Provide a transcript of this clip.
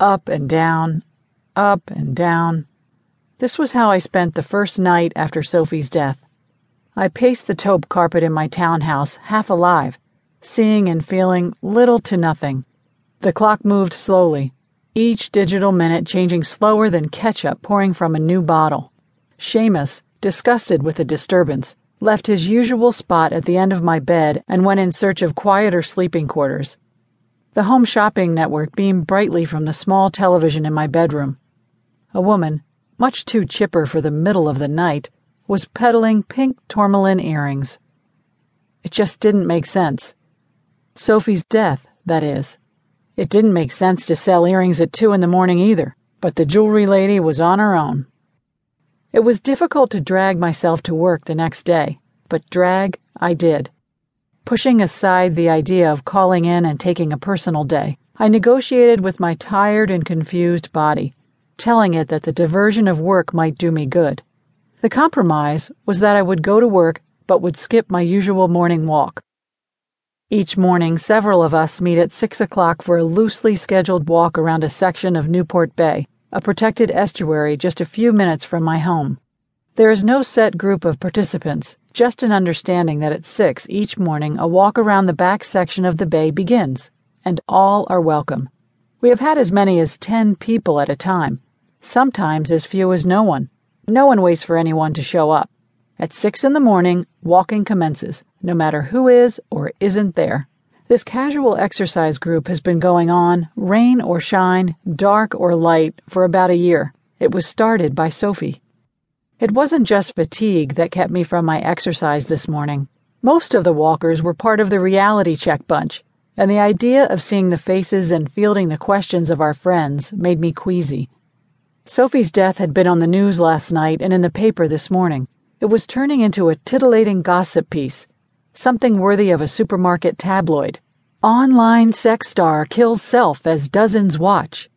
Up and down, up and down. This was how I spent the first night after Sophie's death. I paced the taupe carpet in my townhouse, half alive, seeing and feeling little to nothing. The clock moved slowly, each digital minute changing slower than ketchup pouring from a new bottle. Seamus, disgusted with the disturbance, left his usual spot at the end of my bed and went in search of quieter sleeping quarters. The home shopping network beamed brightly from the small television in my bedroom. A woman, much too chipper for the middle of the night, was peddling pink tourmaline earrings. It just didn't make sense. Sophie's death, that is. It didn't make sense to sell earrings at two in the morning either, but the jewelry lady was on her own. It was difficult to drag myself to work the next day, but drag I did. Pushing aside the idea of calling in and taking a personal day, I negotiated with my tired and confused body, telling it that the diversion of work might do me good. The compromise was that I would go to work but would skip my usual morning walk. Each morning, several of us meet at 6 o'clock for a loosely scheduled walk around a section of Newport Bay, a protected estuary just a few minutes from my home. There is no set group of participants, just an understanding that at 6 each morning a walk around the back section of the bay begins, and all are welcome. We have had as many as 10 people at a time, sometimes as few as no one. No one waits for anyone to show up. At 6 in the morning, walking commences no matter who is or isn't there. This casual exercise group has been going on, rain or shine, dark or light, for about a year. It was started by Sophie. It wasn't just fatigue that kept me from my exercise this morning. Most of the walkers were part of the reality check bunch, and the idea of seeing the faces and fielding the questions of our friends made me queasy. Sophie's death had been on the news last night and in the paper this morning. It was turning into a titillating gossip piece something worthy of a supermarket tabloid. Online sex star kills self as dozens watch.